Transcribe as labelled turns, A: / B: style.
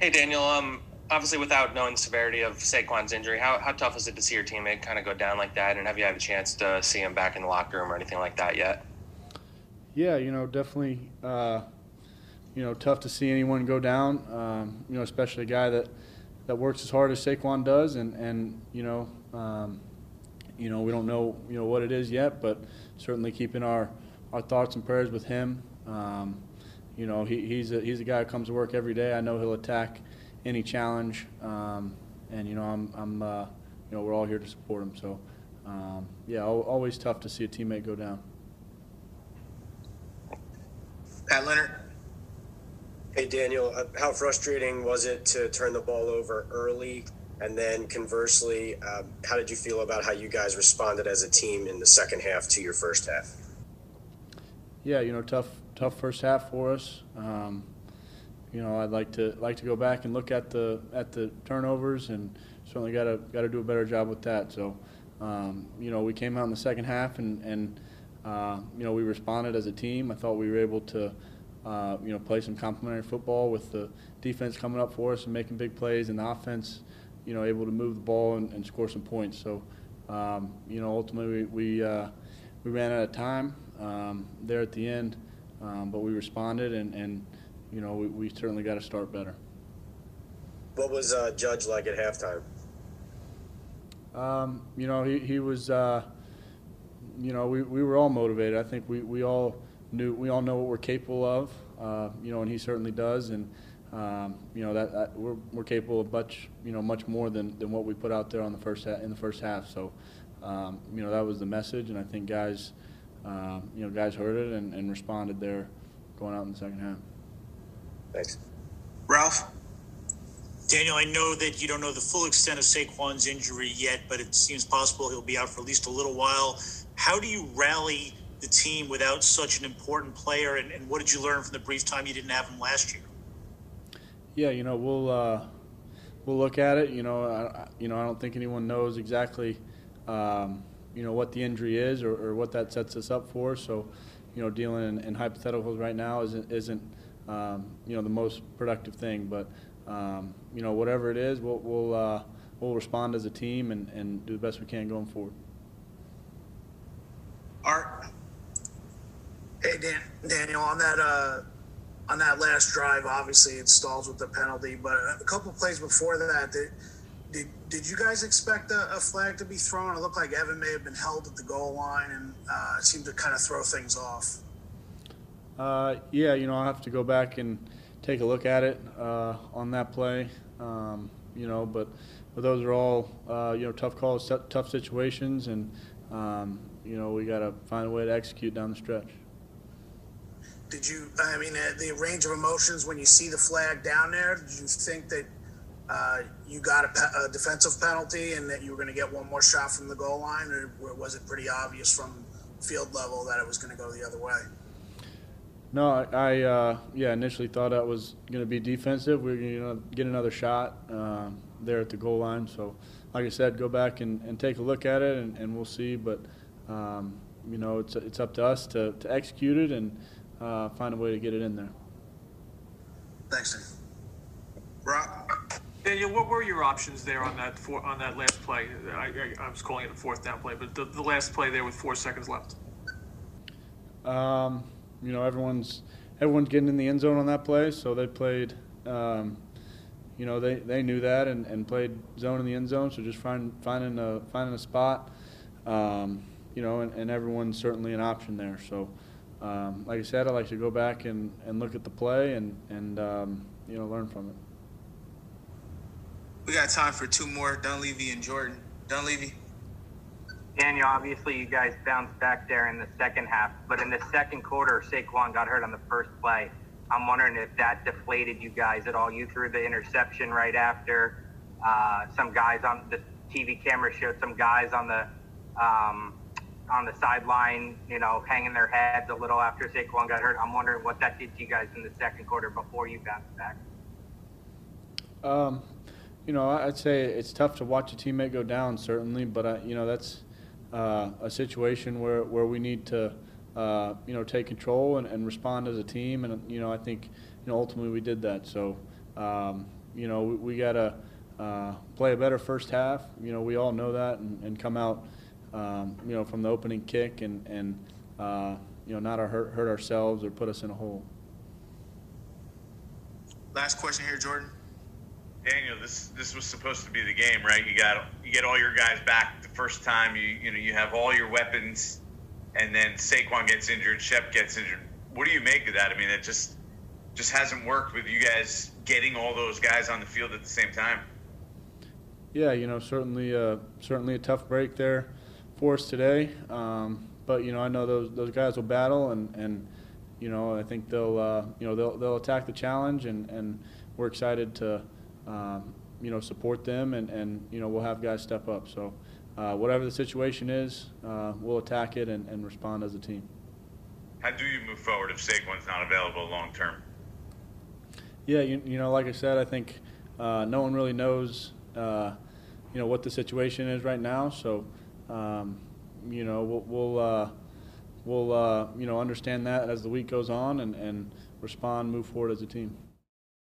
A: Hey, Daniel. Um, obviously, without knowing the severity of Saquon's injury, how, how tough is it to see your teammate kind of go down like that? And have you had a chance to see him back in the locker room or anything like that yet?
B: Yeah, you know, definitely, uh, you know, tough to see anyone go down. Um, you know, especially a guy that, that works as hard as Saquon does, and and you know, um, you know, we don't know you know what it is yet, but certainly keeping our our thoughts and prayers with him. Um, you know, he, he's a he's a guy who comes to work every day. I know he'll attack any challenge, um, and you know, I'm I'm uh, you know we're all here to support him. So, um, yeah, always tough to see a teammate go down.
C: Pat Leonard.
D: Hey, Daniel, uh, how frustrating was it to turn the ball over early? And then conversely, um, how did you feel about how you guys responded as a team in the second half to your first half?
B: Yeah, you know, tough, tough first half for us. Um, you know, I'd like to like to go back and look at the at the turnovers, and certainly got to got to do a better job with that. So, um, you know, we came out in the second half and and uh, you know, we responded as a team. I thought we were able to, uh, you know, play some complementary football with the defense coming up for us and making big plays, and the offense, you know, able to move the ball and, and score some points. So, um, you know, ultimately we we, uh, we ran out of time um, there at the end, um, but we responded, and, and you know, we, we certainly got to start better.
D: What was uh, Judge like at halftime?
B: Um, you know, he he was uh, you know, we, we were all motivated. I think we, we all knew we all know what we're capable of. Uh, you know, and he certainly does. And um, you know that, that, we're, we're capable of much you know much more than, than what we put out there on the first ha- in the first half. So um, you know that was the message, and I think guys uh, you know guys heard it and, and responded there going out in the second half.
D: Thanks,
C: Ralph.
E: Daniel, I know that you don't know the full extent of Saquon's injury yet, but it seems possible he'll be out for at least a little while. How do you rally the team without such an important player, and, and what did you learn from the brief time you didn't have him last year?
B: Yeah, you know, we'll uh, we'll look at it. You know, I, you know, I don't think anyone knows exactly, um, you know, what the injury is or, or, what that sets us up for. So, you know, dealing in, in hypotheticals right now isn't isn't um, you know the most productive thing, but um, you know, whatever it is, we'll we'll, uh, we'll respond as a team and, and do the best we can going forward.
C: Art.
F: Hey Dan, Daniel, on that uh, on that last drive, obviously it stalls with the penalty, but a couple plays before that, did did, did you guys expect a, a, flag to be thrown? It looked like Evan may have been held at the goal line, and uh, it seemed to kind of throw things off.
B: Uh, yeah, you know, I'll have to go back and take a look at it uh, on that play. Um, you know, but, but those are all uh, you know tough calls, tough situations, and um, you know we got to find a way to execute down the stretch.
F: Did you? I mean, uh, the range of emotions when you see the flag down there. Did you think that uh, you got a, pe- a, defensive penalty and that you were going to get one more shot from the goal line, or was it pretty obvious from field level that it was going to go the other way?
B: No, I uh, yeah initially thought that was going to be defensive. We are going to get another shot um, there at the goal line. So, like I said, go back and, and take a look at it, and, and we'll see. But um, you know, it's it's up to us to, to execute it and uh, find a way to get it in there.
C: Thanks. Rob.
G: Daniel, what were your options there on that for, on that last play? I, I, I, was calling it a fourth down play, but the, the last play there with four seconds left.
B: Um, you know everyone's everyone's getting in the end zone on that play, so they played. Um, you know they, they knew that and, and played zone in the end zone, so just find, finding a finding a spot. Um, you know, and, and, everyone's certainly an option there. So, um, like I said, I like to go back and, and look at the play and and um, you know learn from it.
C: We got time for two more, Dunleavy and Jordan. Dunleavy.
H: Daniel, obviously you guys bounced back there in the second half, but in the second quarter, Saquon got hurt on the first play. I'm wondering if that deflated you guys at all. You threw the interception right after. Uh, some guys on the TV camera showed some guys on the um, on the sideline, you know, hanging their heads a little after Saquon got hurt. I'm wondering what that did to you guys in the second quarter before you bounced back.
B: Um, you know, I'd say it's tough to watch a teammate go down, certainly, but I, you know that's uh, a situation where, where we need to, uh, you know, take control and, and respond as a team. And, you know, I think, you know, ultimately we did that. So, um, you know, we, we got to uh, play a better first half. You know, we all know that, and, and come out, um, you know, from the opening kick and and uh, you know not hurt, hurt ourselves or put us in a hole.
C: Last question here, Jordan.
I: Daniel, this this was supposed to be the game, right? You got you get all your guys back the first time. You you know you have all your weapons, and then Saquon gets injured, Shep gets injured. What do you make of that? I mean, it just just hasn't worked with you guys getting all those guys on the field at the same time.
B: Yeah, you know, certainly, uh, certainly a tough break there for us today. Um, but you know, I know those those guys will battle, and and you know, I think they'll uh, you know they'll they'll attack the challenge, and and we're excited to um, you know support them, and and you know we'll have guys step up. So uh, whatever the situation is, uh, we'll attack it and, and respond as a team.
I: How do you move forward if Saquon's not available long term?
B: Yeah, you, you know, like I said, I think uh, no one really knows, uh, you know, what the situation is right now. So, um, you know, we'll we'll, uh, we'll uh, you know understand that as the week goes on and, and respond, move forward as a team.